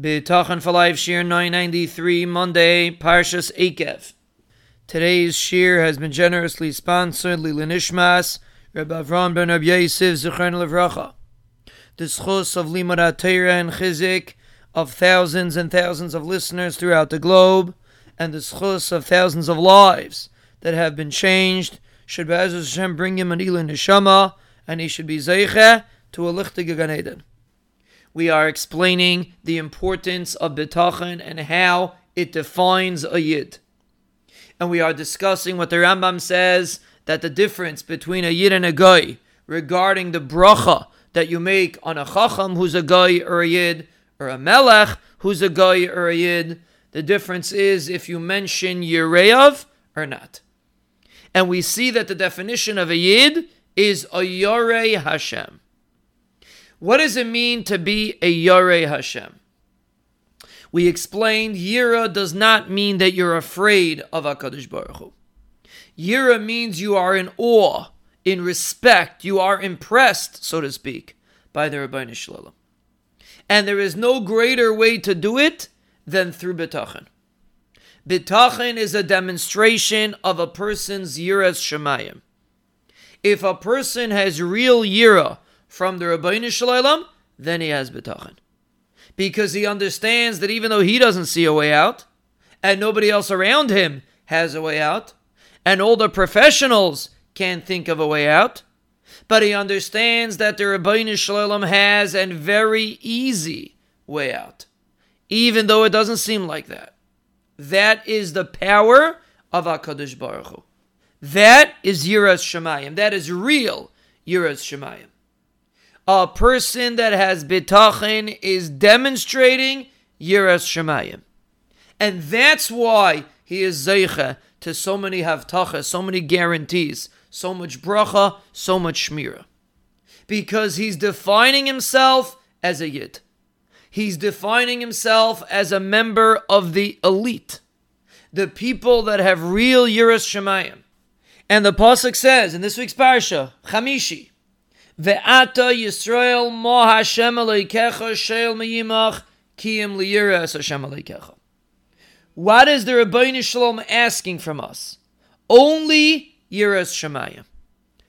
Bitachon Life, Shiur 993, Monday, Parshas Ekev. Today's Shiur has been generously sponsored, Lila Nishmas, Reb Avram ben Rabbi Yosef, Zechron Levracha. The schos of Limud and Chizik of thousands and thousands of listeners throughout the globe, and the schos of thousands of lives that have been changed, should Be'ez Hashem bring him an Iluy Neshama, and he should be Zeiche to a Lichtige Gan Eden we are explaining the importance of bitachon and how it defines a yid. And we are discussing what the Rambam says that the difference between a yid and a guy regarding the bracha that you make on a chacham who's a guy or a yid, or a melech who's a guy or a yid, the difference is if you mention Yereav or not. And we see that the definition of a yid is a Yorei Hashem. What does it mean to be a Yarei Hashem? We explained Yira does not mean that you're afraid of HaKadosh Baruch Hu. Yira means you are in awe, in respect, you are impressed, so to speak, by the Ribono Shel Olam. And there is no greater way to do it than through Bitachon. Bitachon is a demonstration of a person's Yiras Shemayim. If a person has real Yira, from the Ribono Shel Olam, then he has bitachon. Because he understands that even though he doesn't see a way out, and nobody else around him has a way out, and all the professionals can't think of a way out, but he understands that the Ribono Shel Olam has a very easy way out, even though it doesn't seem like that. That is the power of HaKadosh Baruch Hu. That is Yiras Shemayim. That is real Yiras Shemayim a person that has bitachon is demonstrating yiras shemayim, and that's why he is zeicha to so many havtacha, so many guarantees, so much bracha, so much shmira, because he's defining himself as a yid. He's defining himself as a member of the elite, the people that have real yiras shemayim. And the pasuk says in this week's parsha, Chamishi. Ve'ata Yisrael mo Hashem Elokecha sheil miyimach kiyim liyiras Hashem Elokecha. What is the Ribono Shel Olam asking from us? Only Yiras Shemayim.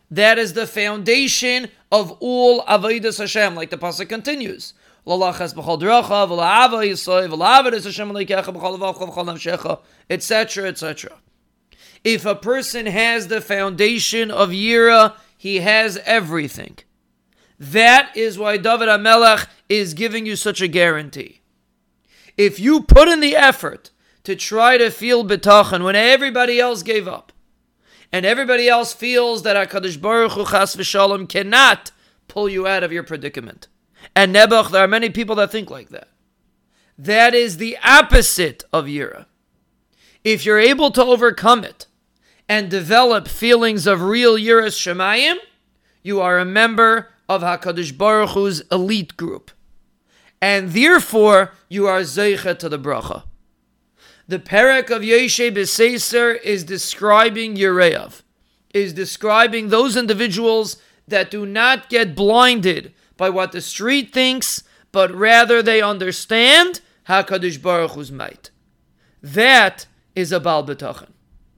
That is the foundation of all Avodas Hashem, like the pasuk continues. etc., etc. If a person has the foundation of Yira he has everything. That is why David Hamelech is giving you such a guarantee. If you put in the effort to try to feel bitachon when everybody else gave up, and everybody else feels that Hakadosh Baruch Hu Chas v'Shalom cannot pull you out of your predicament, and Nebuch, there are many people that think like that. That is the opposite of Yira. If you're able to overcome it, and develop feelings of real Yiras Shemayim, you are a member of HaKadosh Baruch Hu's elite group. And therefore, you are Zeicha to the bracha. The Perek of Yoshev B'Seiser is describing Yereav, is describing those individuals that do not get blinded by what the street thinks, but rather they understand HaKadosh Baruch Hu's might. That is a Baal Bitachon.